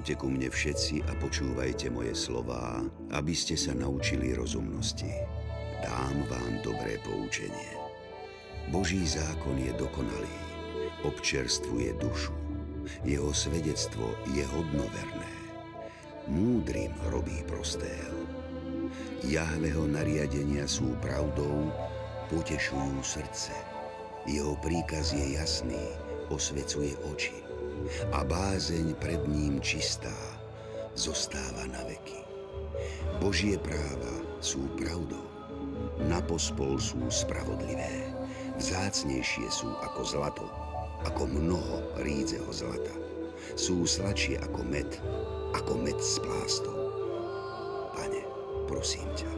Poďte ku mne všetci a počúvajte moje slová, aby ste sa naučili rozumnosti. Dám vám dobré poučenie. Boží zákon je dokonalý, občerstvuje dušu. Jeho svedectvo je hodnoverné. Múdrym robí prostého. Jahveho nariadenia sú pravdou, potešujú srdce. Jeho príkaz je jasný, osvecuje oči. A bázeň pred ním čistá, zostáva na veky. Božie práva sú pravdou, na pospol sú spravodlivé, vzácnejšie sú ako zlato, ako mnoho rídzeho zlata. Sú sladšie ako med, ako med s plástou. Pane, prosím ťa,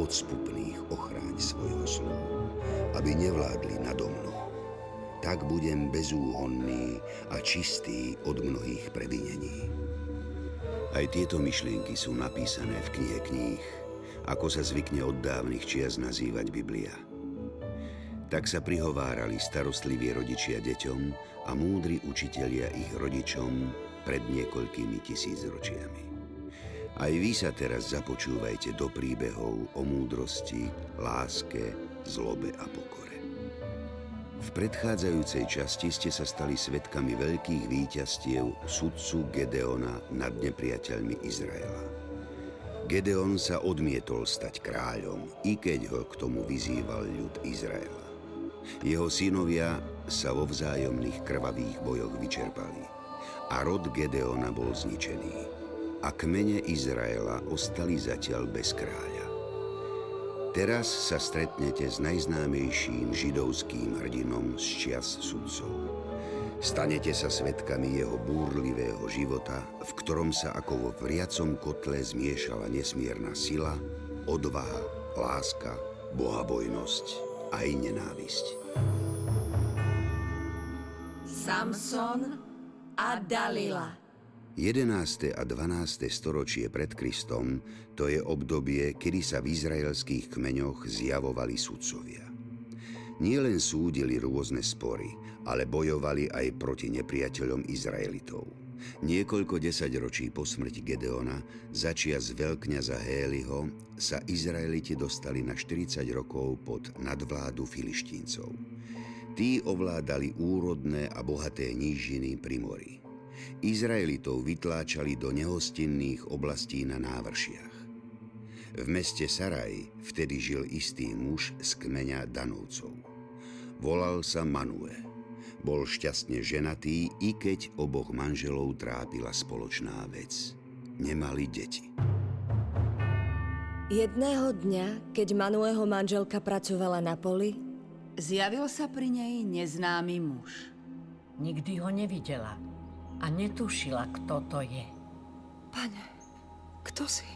od spupných ochráň svojho sluhu, aby nevládli nado mnou. Tak budem bezúhonný a čistý od mnohých previnení. Aj tieto myšlienky sú napísané v knihe kníh, ako sa zvykne od dávnych čias nazývať Biblia. Tak sa prihovárali starostliví rodičia deťom a múdri učitelia ich rodičom pred niekoľkými tisícročiami. Aj vy sa teraz započúvajte do príbehov o múdrosti, láske, zlobe a pokore. V predchádzajúcej časti ste sa stali svetkami veľkých víťastiev sudcu Gedeona nad nepriateľmi Izraela. Gedeon sa odmietol stať kráľom, i keď ho k tomu vyzýval ľud Izraela. Jeho synovia sa vo vzájomných krvavých bojoch vyčerpali a rod Gedeona bol zničený a kmene Izraela ostali zatiaľ bez kráľa. Teraz sa stretnete s najznámejším židovským hrdinom z čias sudcov. Stanete sa svetkami jeho búrlivého života, v ktorom sa ako vo vriacom kotle zmiešala nesmierna sila, odvaha, láska, bohabojnosť aj nenávisť. Samson a Dalila 11. a 12. storočie pred Kristom to je obdobie, kedy sa v izraelských kmeňoch zjavovali sudcovia. Nie len súdili rôzne spory, ale bojovali aj proti nepriateľom Izraelitov. Niekoľko desaťročí po smrti Gedeona, začia z veľkňaza Héliho, sa Izraeliti dostali na 40 rokov pod nadvládu filištíncov. Tí ovládali úrodné a bohaté nížiny pri mori. Izraelitov vytláčali do nehostinných oblastí na návršiach. V meste Saraj vtedy žil istý muž z kmeňa Danovcov. Volal sa Manue. Bol šťastne ženatý, i keď oboch manželov trápila spoločná vec. Nemali deti. Jedného dňa, keď Manueho manželka pracovala na poli, zjavil sa pri nej neznámy muž. Nikdy ho nevidela a netušila, kto to je. Pane, kto si?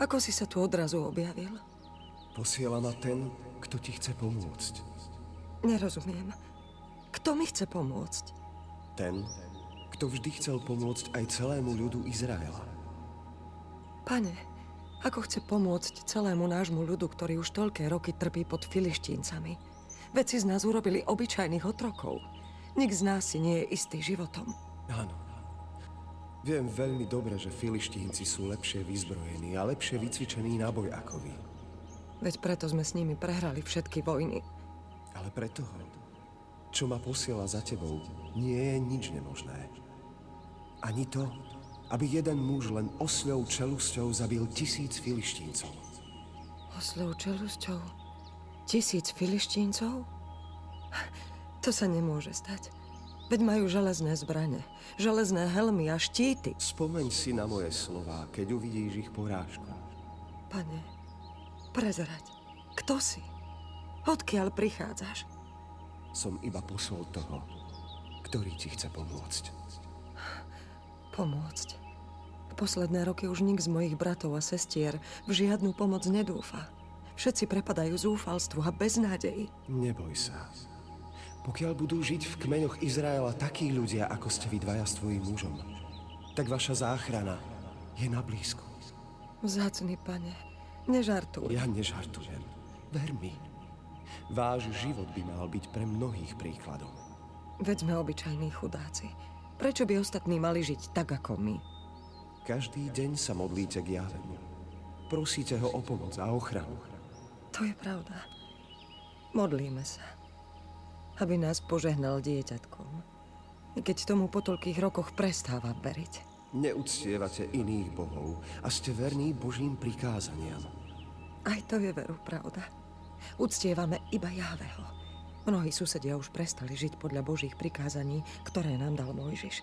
Ako si sa tu odrazu objavil? Posiela ma ten, kto ti chce pomôcť. Nerozumiem. Kto mi chce pomôcť? Ten, kto vždy chcel pomôcť aj celému ľudu Izraela. Pane, ako chce pomôcť celému nášmu ľudu, ktorý už toľké roky trpí pod filištíncami? Veci z nás urobili obyčajných otrokov. Nik z nás si nie je istý životom. Áno. Viem veľmi dobre, že filištínci sú lepšie vyzbrojení a lepšie vycvičení na boj ako vy. Veď preto sme s nimi prehrali všetky vojny. Ale preto čo ma posiela za tebou, nie je nič nemožné. Ani to, aby jeden muž len osľou čelusťou zabil tisíc filištíncov. Osľou čelusťou? Tisíc filištíncov? To sa nemôže stať. Veď majú železné zbrane, železné helmy a štíty. Spomeň si na moje slova, keď uvidíš ich porážku. Pane, prezerať, kto si? Odkiaľ prichádzaš? Som iba posol toho, ktorý ti chce pomôcť. Pomôcť? Posledné roky už nik z mojich bratov a sestier v žiadnu pomoc nedúfa. Všetci prepadajú zúfalstvu a beznádej. Neboj sa. Pokiaľ budú žiť v kmeňoch Izraela takí ľudia, ako ste vy dvaja s tvojím mužom, tak vaša záchrana je na blízku. Vzácný pane, nežartuj. Ja nežartujem. Ver mi. Váš život by mal byť pre mnohých príkladom. Veď sme obyčajní chudáci. Prečo by ostatní mali žiť tak ako my? Každý deň sa modlíte k Jahvemu. Prosíte ho o pomoc a ochranu. To je pravda. Modlíme sa, aby nás požehnal dieťatkom. Keď tomu po toľkých rokoch prestávam veriť. Neuctievate iných bohov a ste verní Božím prikázaniam. Aj to je veru pravda. Uctievame iba Jahveho. Mnohí susedia už prestali žiť podľa Božích prikázaní, ktoré nám dal Mojžiš.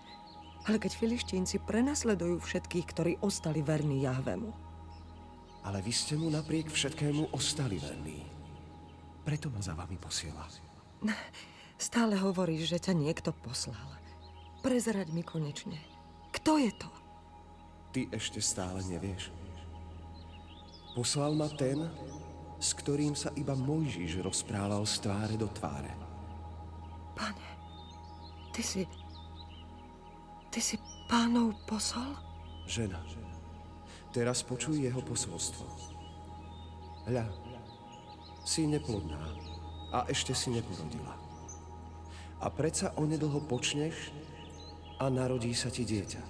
Ale keď filištínci prenasledujú všetkých, ktorí ostali verní Jahvemu. Ale vy ste mu napriek všetkému ostali verní. Preto ma za vami posiela. Stále hovoríš, že ťa niekto poslal. Prezrať mi konečne. Kto je to? Ty ešte stále nevieš. Poslal ma ten, s ktorým sa iba Mojžiš rozprával z tváre do tváre. Pane, ty si... Ty si pánov posol? Žena, teraz počuj jeho posolstvo. Hľa, si neplodná a ešte si neporodila. A predsa onedlho počneš a narodí sa ti dieťa.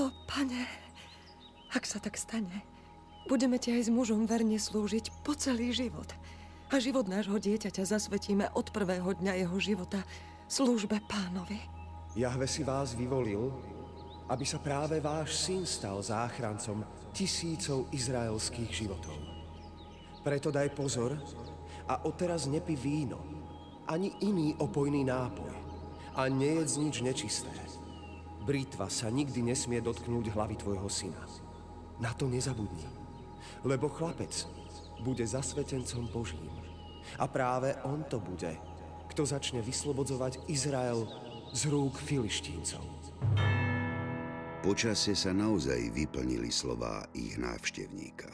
O, pane, ak sa tak stane, budeme ti aj s mužom verne slúžiť po celý život. A život nášho dieťaťa zasvetíme od prvého dňa jeho života službe pánovi. Jahve si vás vyvolil, aby sa práve váš syn stal záchrancom tisícov izraelských životov. Preto daj pozor a odteraz nepi víno, ani iný opojný nápoj a nejedz nič nečisté. Britva sa nikdy nesmie dotknúť hlavy tvojho syna. Na to nezabudni, lebo chlapec bude zasvetencom Božím. A práve on to bude, kto začne vyslobodzovať Izrael z rúk filištíncov. Počase sa naozaj vyplnili slová ich návštevníka.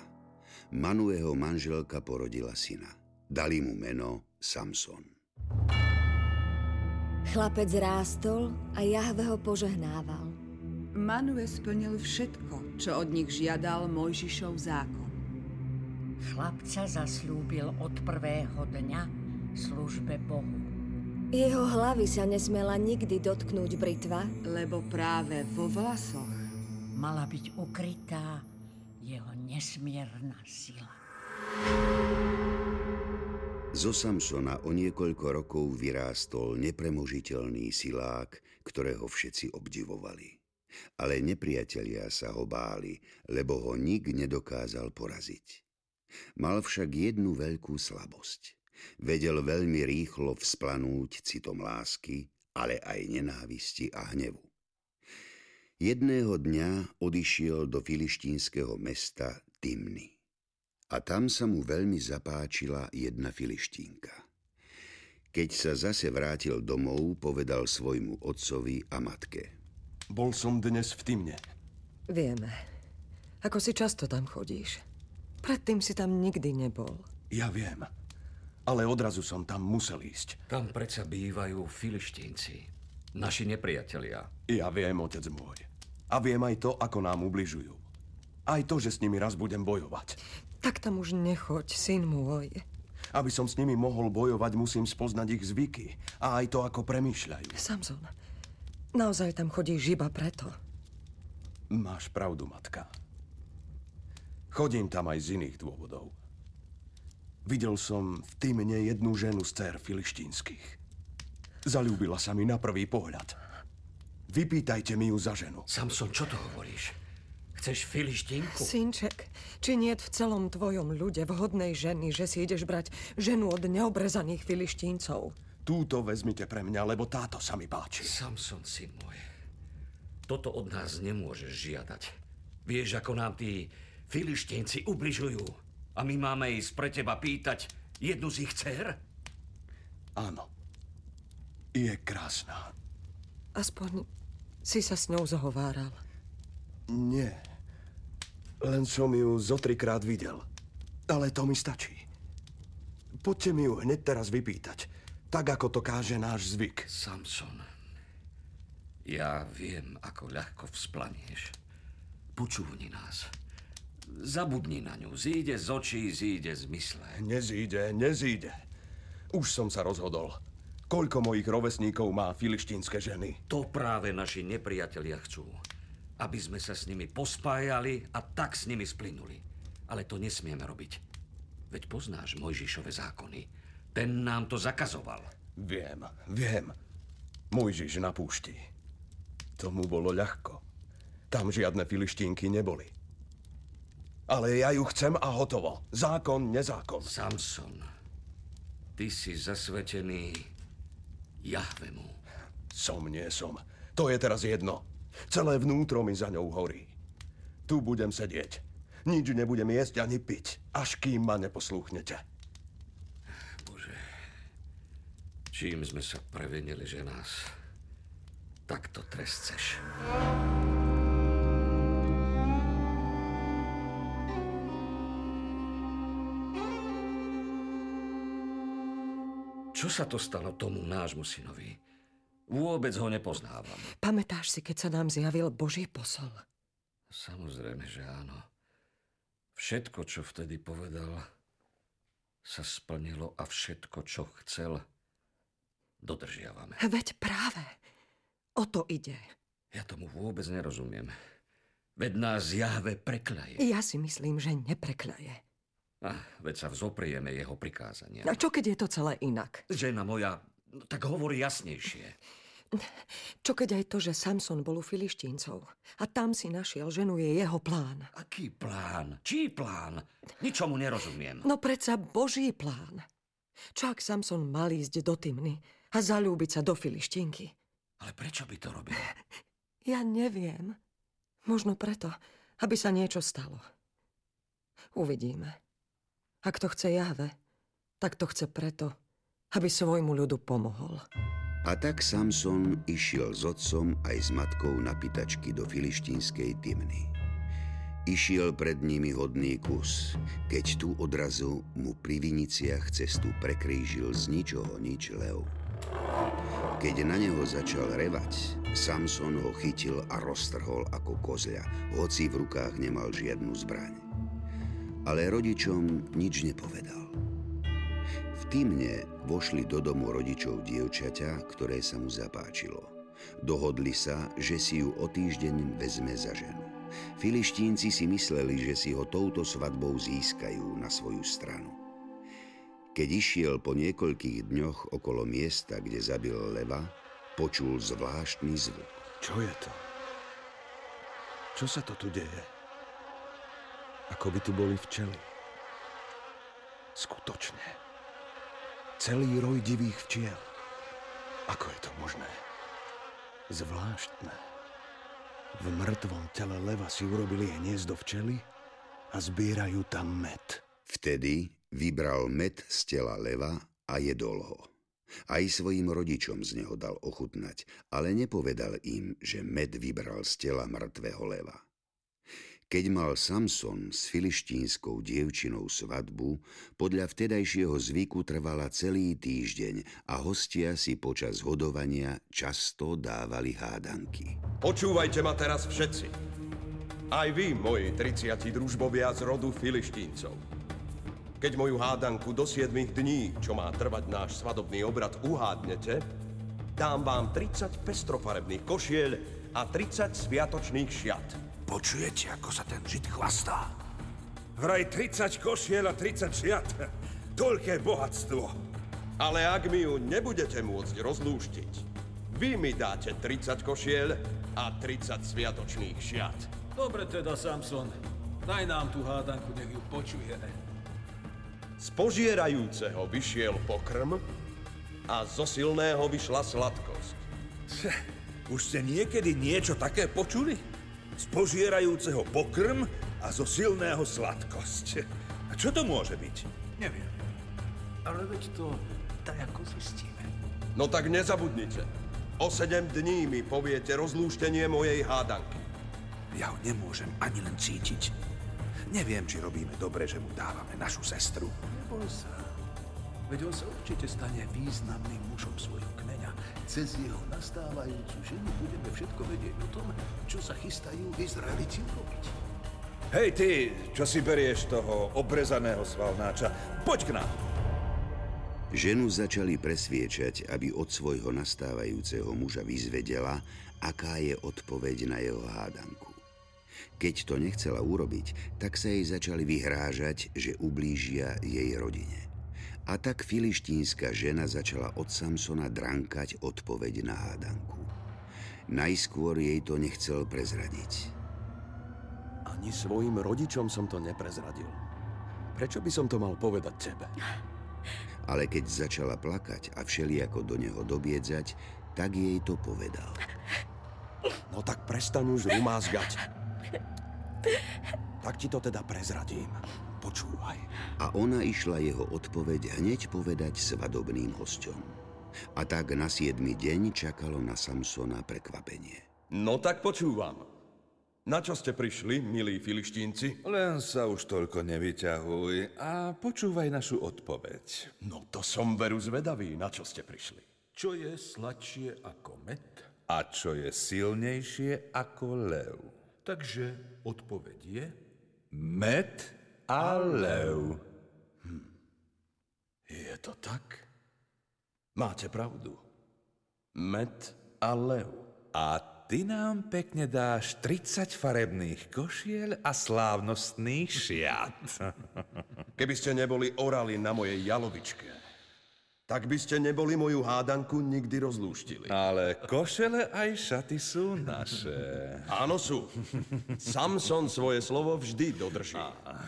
Manueho manželka porodila syna. Dali mu meno Samson. Chlapec rástol a Jahve ho požehnával. Manue splnil všetko, čo od nich žiadal Mojžišov zákon. Chlapca zaslúbil od prvého dňa službe Bohu. Jeho hlavy sa nesmela nikdy dotknúť britva, Lebo práve vo vlasoch Mala byť ukrytá jeho nesmierna sila. Zo Samsona o niekoľko rokov vyrástol nepremožiteľný silák, ktorého všetci obdivovali. Ale nepriatelia sa ho báli, lebo ho nik nedokázal poraziť. Mal však jednu veľkú slabosť. Vedel veľmi rýchlo vzplanúť citom lásky, ale aj nenávisti a hnevu. Jedného dňa odišiel do filištínskeho mesta Timny. A tam sa mu veľmi zapáčila jedna filištínka. Keď sa zase vrátil domov, povedal svojmu otcovi a matke. Bol som dnes v Tymne. Vieme. Ako si často tam chodíš. Predtým si tam nikdy nebol. Ja viem. Ale odrazu som tam musel ísť. Tam predsa bývajú filištínci, naši nepriatelia. Ja viem, otec môj. A viem aj to, ako nám ubližujú. Aj to, že s nimi raz budem bojovať. Tak tam už nechoď, syn môj. Aby som s nimi mohol bojovať, musím spoznať ich zvyky. A aj to, ako premýšľajú. Samson, naozaj tam chodíš iba preto. Máš pravdu, matka. Chodím tam aj z iných dôvodov. Videl som v Týmne jednu ženu z dcer filištínskych. Zalúbila sa mi na prvý pohľad. Vypýtajte mi ju za ženu. Samson, čo to hovoríš? Chceš filištínku? Synček, či nie v celom tvojom ľude vhodnej ženy, že si ideš brať ženu od neobrezaných filištíncov? Túto vezmite pre mňa, lebo táto sa mi páči. Samson, syn môj, toto od nás nemôžeš žiadať. Vieš, ako nám tí filištínci ubližujú. A my máme ísť pre teba pýtať jednu z ich dcer? Áno. Je krásna. Aspoň si sa s ňou zhováral. Nie. Len som ju zo trikrát videl. Ale to mi stačí. Poďte mi ju hneď teraz vypýtať. Tak, ako to káže náš zvyk. Samson, ja viem, ako ľahko vzplanieš. Počúvni nás. Zabudni na ňu. Zíde z očí, zíde z mysle. Nezíde, nezíde. Už som sa rozhodol. Koľko mojich rovesníkov má filištínske ženy? To práve naši nepriatelia chcú. Aby sme sa s nimi pospájali a tak s nimi splynuli. Ale to nesmieme robiť. Veď poznáš Mojžišove zákony. Ten nám to zakazoval. Viem, viem. Mojžiš na púšti. Tomu bolo ľahko. Tam žiadne filištínky neboli. Ale ja ju chcem a hotovo. Zákon, nezákon. Samson, ty si zasvetený Jahvemu. Som, nie som. To je teraz jedno. Celé vnútro mi za ňou horí. Tu budem sedieť. Nič nebudem jesť ani piť, až kým ma neposlúchnete. Bože, čím sme sa prevenili, že nás takto trestceš. Čo sa to stalo tomu nášmu synovi? Vôbec ho nepoznávam. Pamätáš si, keď sa nám zjavil Boží posol? Samozrejme, že áno. Všetko, čo vtedy povedal, sa splnilo a všetko, čo chcel, dodržiavame. Veď práve. O to ide. Ja tomu vôbec nerozumiem. Veď nás Jahve preklaje. Ja si myslím, že neprekľaje. Ah, veď sa vzoprieme jeho prikázania. A čo keď je to celé inak? Žena moja, no, tak hovorí jasnejšie. Čo keď aj to, že Samson bol u filištíncov a tam si našiel ženu, je jeho plán? Aký plán? Čí plán? Ničomu nerozumiem. No predsa Boží plán. Čo ak Samson mal ísť do Tymny a zalúbiť sa do filištínky? Ale prečo by to robil? Ja neviem. Možno preto, aby sa niečo stalo. Uvidíme. Ak to chce Jahve, tak to chce preto, aby svojmu ľudu pomohol. A tak Samson išiel s otcom aj s matkou na pitačky do filištínskej Tymny. Išiel pred nimi hodný kus, keď tu odrazu mu pri viniciach cestu prekrížil z ničoho nič lev. Keď na neho začal revať, Samson ho chytil a roztrhol ako kozľa, hoci v rukách nemal žiadnu zbraň ale rodičom nič nepovedal. V týmne vošli do domu rodičov dievčaťa, ktoré sa mu zapáčilo. Dohodli sa, že si ju o týždeň vezme za ženu. Filištínci si mysleli, že si ho touto svadbou získajú na svoju stranu. Keď išiel po niekoľkých dňoch okolo miesta, kde zabil leva, počul zvláštny zvuk. Čo je to? Čo sa to tu deje? Ako by tu boli včely. Skutočne. Celý roj divých včiel. Ako je to možné? Zvláštne. V mŕtvom tele leva si urobili hniezdo včely a zbierajú tam med. Vtedy vybral med z tela leva a jedol ho. Aj svojim rodičom z neho dal ochutnať, ale nepovedal im, že med vybral z tela mŕtvého leva. Keď mal Samson s filištínskou dievčinou svadbu, podľa vtedajšieho zvyku trvala celý týždeň a hostia si počas hodovania často dávali hádanky. Počúvajte ma teraz všetci. Aj vy, moji 30 družbovia z rodu filištíncov. Keď moju hádanku do 7 dní, čo má trvať náš svadobný obrad, uhádnete, dám vám 30 pestrofarebných košiel a 30 sviatočných šiat. Počujete, ako sa ten žid chvastá? Vraj 30 košiel a 30 šiat. Toľké bohatstvo. Ale ak mi ju nebudete môcť rozlúštiť, vy mi dáte 30 košiel a 30 sviatočných šiat. Dobre teda, Samson. Daj nám tú hádanku, nech ju počujeme. Z požierajúceho vyšiel pokrm a zo silného vyšla sladkosť. Už ste niekedy niečo také počuli? Z požierajúceho pokrm a zo silného sladkosť. A čo to môže byť? Neviem. Ale veď to tak ako zistíme. No tak nezabudnite. O sedem dní mi poviete rozlúštenie mojej hádanky. Ja ho nemôžem ani len cítiť. Neviem, či robíme dobre, že mu dávame našu sestru. Neboj sa. Veď on sa určite stane významným mužom svojho. Cez jeho nastávajúcu ženu budeme všetko vedieť o tom, čo sa chystajú Izraeliti urobiť. Hej ty, čo si berieš toho obrezaného svalnáča, poď k nám. Ženu začali presviečať, aby od svojho nastávajúceho muža vyzvedela, aká je odpoveď na jeho hádanku. Keď to nechcela urobiť, tak sa jej začali vyhrážať, že ublížia jej rodine. A tak filištínska žena začala od Samsona drankať odpoveď na hádanku. Najskôr jej to nechcel prezradiť. Ani svojim rodičom som to neprezradil. Prečo by som to mal povedať tebe? Ale keď začala plakať a všelijako do neho dobiedzať, tak jej to povedal. No tak prestaň už rumázgať. Tak ti to teda prezradím. Počúvaj. A ona išla jeho odpoveď hneď povedať svadobným hosťom. A tak na siedmy deň čakalo na Samsona prekvapenie. No tak počúvam. Na čo ste prišli, milí filištínci? Len sa už toľko nevyťahuj a počúvaj našu odpoveď. No to som veru zvedavý, na čo ste prišli. Čo je sladšie ako med? A čo je silnejšie ako lev? Takže odpoveď je... Med a lev. Hm. Je to tak? Máte pravdu. Med a lev. A ty nám pekne dáš 30 farebných košiel a slávnostných šiat. Keby ste neboli orali na mojej jalovičke, tak by ste neboli moju hádanku nikdy rozlúštili. Ale košele aj šaty sú naše. Áno sú. Samson svoje slovo vždy dodrží.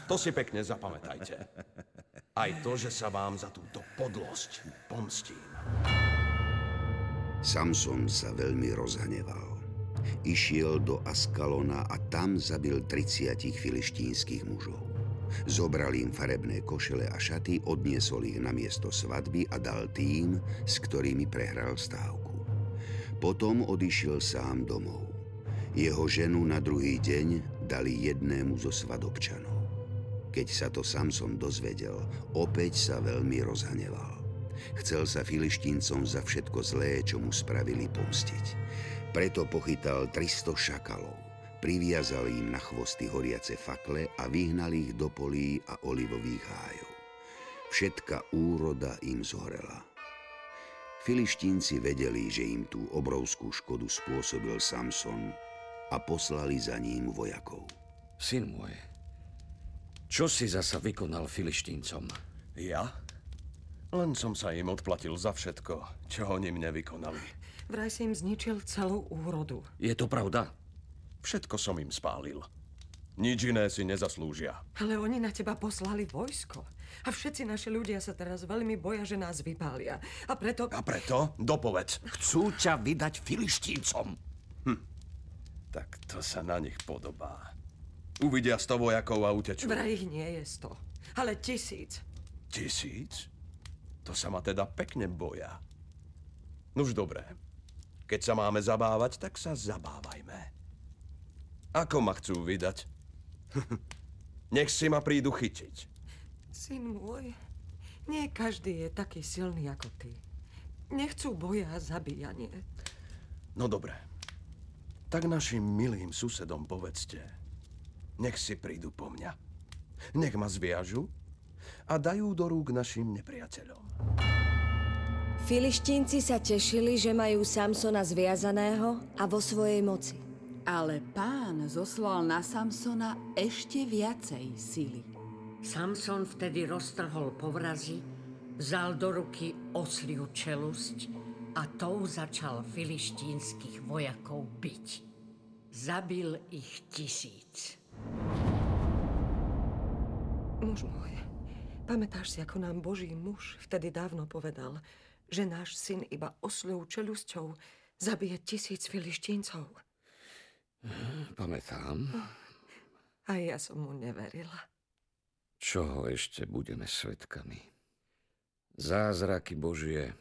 To si pekne zapamätajte. Aj to, že sa vám za túto podlosť pomstím. Samson sa veľmi rozhneval. Išiel do Askalona a tam zabil 30 filištínskych mužov. Zobral im farebné košele a šaty, odniesol ich na miesto svadby a dal tým, s ktorými prehral stávku. Potom odišiel sám domov. Jeho ženu na druhý deň dali jednému zo svadobčanov. Keď sa to Samson dozvedel, opäť sa veľmi rozhneval. Chcel sa filištíncom za všetko zlé, čo mu spravili, pomstiť. Preto pochytal 300 šakalov Priviazali im na chvosty horiace fakle a vyhnali ich do polí a olivových hájov. Všetka úroda im zhorela. Filištínci vedeli, že im tú obrovskú škodu spôsobil Samson a poslali za ním vojakov. Syn môj, čo si zasa vykonal Filištíncom? Ja? Len som sa im odplatil za všetko, čo oni mne vykonali. Vraj si im zničil celú úrodu. Je to pravda? Všetko som im spálil. Nič iné si nezaslúžia. Ale oni na teba poslali vojsko. A všetci naši ľudia sa teraz veľmi boja, že nás vypália. A preto... A preto? Dopovedz. Chcú ťa vydať filištíncom. Hm. Tak to sa na nich podobá. Uvidia sto vojakov a utečú. Vraj ich nie je sto, ale tisíc. Tisíc? To sa ma teda pekne boja. Nuž dobré. Keď sa máme zabávať, tak sa zabávajme. Ako ma chcú vydať? Nech si ma prídu chytiť. Syn môj, nie každý je taký silný ako ty. Nechcú boja a zabíjanie. No dobre. Tak našim milým susedom povedzte. Nech si prídu po mňa. Nech ma zviažu a dajú do rúk našim nepriateľom. Filištínci sa tešili, že majú Samsona zviazaného a vo svojej moci. Ale pán zoslal na Samsona ešte viacej sily. Samson vtedy roztrhol povrazy, vzal do ruky osliu čelusť a tou začal filištínskych vojakov byť. Zabil ich tisíc. Muž môj, pamätáš si, ako nám Boží muž vtedy dávno povedal, že náš syn iba osľou čelusťou zabije tisíc filištíncov? Pamätám. A ja som mu neverila. Čoho ešte budeme svetkami? Zázraky Božie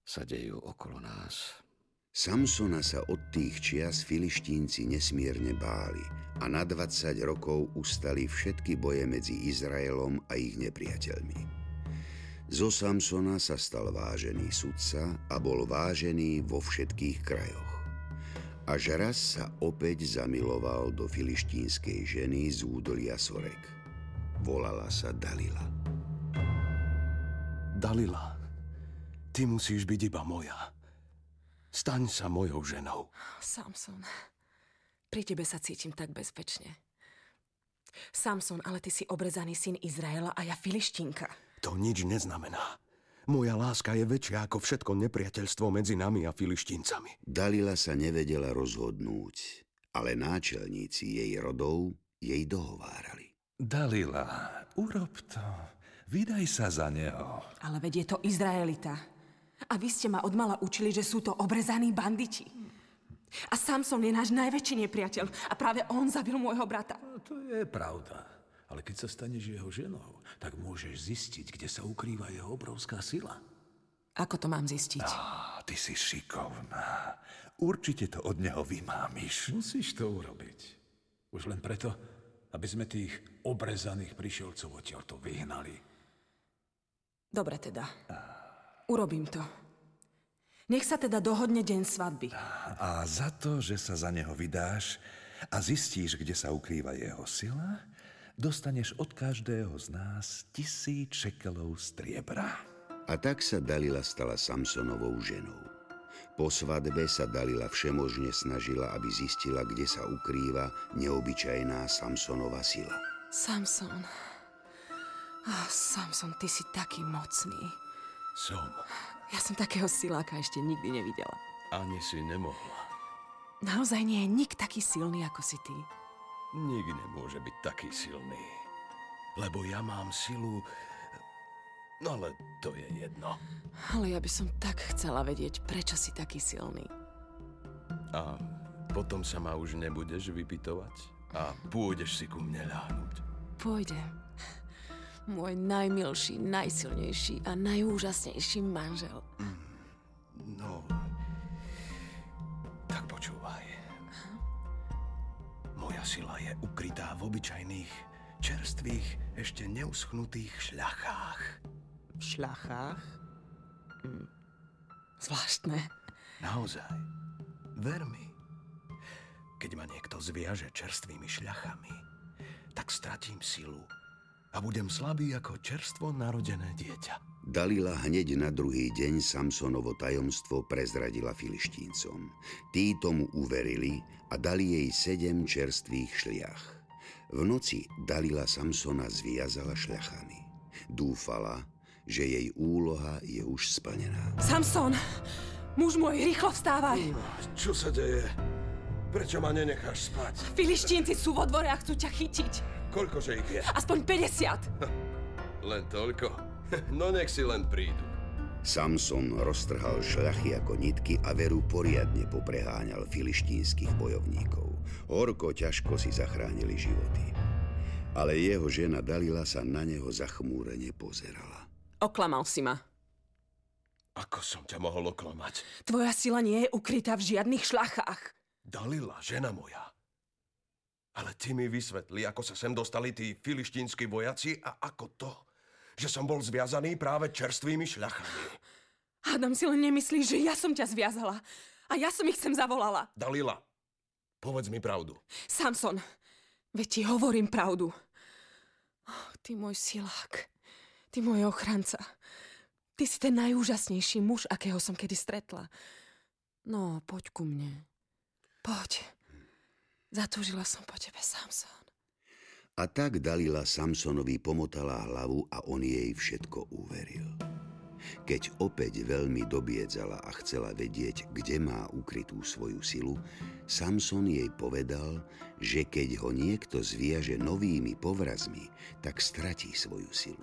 sa dejú okolo nás. Samsona sa od tých čias filištínci nesmierne báli a na 20 rokov ustali všetky boje medzi Izraelom a ich nepriateľmi. Zo Samsona sa stal vážený sudca a bol vážený vo všetkých krajoch. Až raz sa opäť zamiloval do filištínskej ženy z údolia Sorek. Volala sa Dalila. Dalila, ty musíš byť iba moja. Staň sa mojou ženou. Samson, pri tebe sa cítim tak bezpečne. Samson, ale ty si obrezaný syn Izraela a ja filištinka. To nič neznamená. Moja láska je väčšia ako všetko nepriateľstvo medzi nami a filištíncami. Dalila sa nevedela rozhodnúť, ale náčelníci jej rodov jej dohovárali. Dalila, urob to. Vydaj sa za neho. Ale veď je to Izraelita. A vy ste ma odmala učili, že sú to obrezaní banditi. A Samson je náš najväčší nepriateľ. A práve on zabil môjho brata. No, to je pravda. Ale keď sa staneš jeho ženou, tak môžeš zistiť, kde sa ukrýva jeho obrovská sila. Ako to mám zistiť? Á, ty si šikovná. Určite to od neho vymámiš. Musíš to urobiť. Už len preto, aby sme tých obrezaných prišelcov odtiaľto vyhnali. Dobre teda. Urobím to. Nech sa teda dohodne deň svadby. A za to, že sa za neho vydáš a zistíš, kde sa ukrýva jeho sila, dostaneš od každého z nás tisíc šekelov striebra. A tak sa Dalila stala Samsonovou ženou. Po svadbe sa Dalila všemožne snažila, aby zistila, kde sa ukrýva neobyčajná Samsonova sila. Samson. Oh, Samson, ty si taký mocný. Som. Ja som takého siláka ešte nikdy nevidela. Ani si nemohla. Naozaj nie je nik taký silný ako si ty. Nik nemôže byť taký silný. Lebo ja mám silu... No ale to je jedno. Ale ja by som tak chcela vedieť, prečo si taký silný. A potom sa ma už nebudeš vypitovať? A pôjdeš si ku mne ľahnuť? Pôjdem. Môj najmilší, najsilnejší a najúžasnejší manžel. No, Sila je ukrytá v obyčajných, čerstvých, ešte neuschnutých šľachách. V šľachách? Hm. Zvláštne. Naozaj. Ver mi. Keď ma niekto zviaže čerstvými šľachami, tak stratím silu a budem slabý ako čerstvo narodené dieťa. Dalila hneď na druhý deň Samsonovo tajomstvo prezradila filištíncom. Tí tomu uverili a dali jej sedem čerstvých šliach. V noci Dalila Samsona zviazala šľachami. Dúfala, že jej úloha je už splnená. Samson! Muž môj, rýchlo vstávaj! Čo sa deje? Prečo ma nenecháš spať? Filištínci sú vo dvore a chcú ťa chytiť. Koľkože ich je? Aspoň 50. Len toľko? No nech si len prídu. Samson roztrhal šľachy ako nitky a veru poriadne popreháňal filištínskych bojovníkov. Horko ťažko si zachránili životy. Ale jeho žena Dalila sa na neho zachmúrene pozerala. Oklamal si ma. Ako som ťa mohol oklamať? Tvoja sila nie je ukrytá v žiadnych šlachách. Dalila, žena moja. Ale ty mi vysvetli, ako sa sem dostali tí filištínsky vojaci a ako to, že som bol zviazaný práve čerstvými šľachami. Adam si len nemyslí, že ja som ťa zviazala. A ja som ich sem zavolala. Dalila, povedz mi pravdu. Samson, veď ti hovorím pravdu. Oh, ty môj silák, ty môj ochranca. Ty si ten najúžasnejší muž, akého som kedy stretla. No, poď ku mne. Poď. Zatúžila som po tebe, Samson. A tak Dalila Samsonovi pomotala hlavu a on jej všetko uveril. Keď opäť veľmi dobiedzala a chcela vedieť, kde má ukrytú svoju silu, Samson jej povedal, že keď ho niekto zviaže novými povrazmi, tak stratí svoju silu.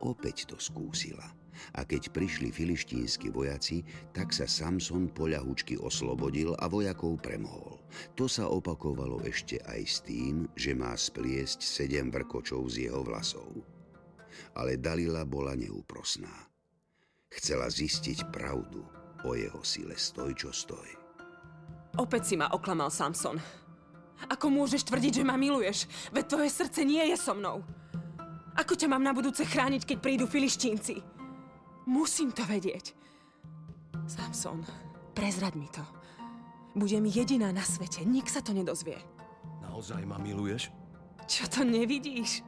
Opäť to skúsila – a keď prišli filištínsky vojaci, tak sa Samson poľahučky oslobodil a vojakov premohol. To sa opakovalo ešte aj s tým, že má spliesť sedem vrkočov z jeho vlasov. Ale Dalila bola neúprosná. Chcela zistiť pravdu o jeho sile stoj čo stoj. Opäť si ma oklamal, Samson. Ako môžeš tvrdiť, že ma miluješ? Veď tvoje srdce nie je so mnou. Ako ťa mám na budúce chrániť, keď prídu filištínci? Musím to vedieť. Samson, prezrad mi to. Budem jediná na svete, nik sa to nedozvie. Naozaj ma miluješ? Čo to nevidíš?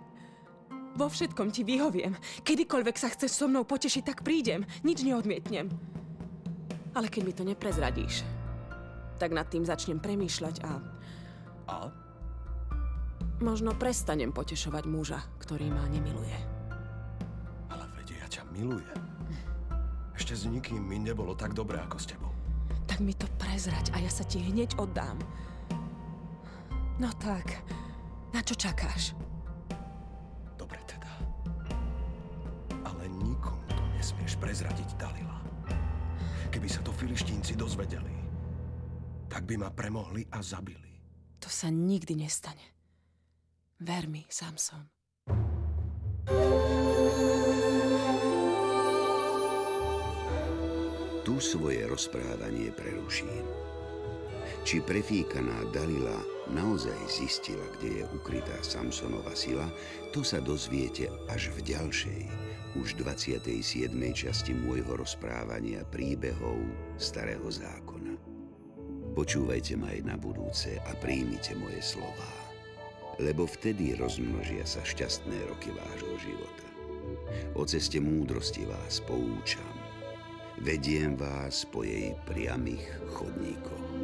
Vo všetkom ti vyhoviem. Kedykoľvek sa chceš so mnou potešiť, tak prídem. Nič neodmietnem. Ale keď mi to neprezradíš, tak nad tým začnem premýšľať a... A? Možno prestanem potešovať muža, ktorý ma nemiluje. Ale vedia, ja ťa milujem. Ešte s nikým mi nebolo tak dobré ako s tebou. Tak mi to prezrať a ja sa ti hneď oddám. No tak, na čo čakáš? Dobre teda. Ale nikomu to nesmieš prezradiť, Dalila. Keby sa to filištínci dozvedeli, tak by ma premohli a zabili. To sa nikdy nestane. Ver mi, Samson. Svoje rozprávanie preruším. Či prefíkaná Dalila naozaj zistila, kde je ukrytá Samsonova sila, to sa dozviete až v ďalšej, už 27. časti môjho rozprávania príbehov Starého zákona. Počúvajte ma aj na budúce a príjmite moje slová, lebo vtedy rozmnožia sa šťastné roky vášho života. O ceste múdrosti vás poučam, vediem vás po jej priamých chodníkoch.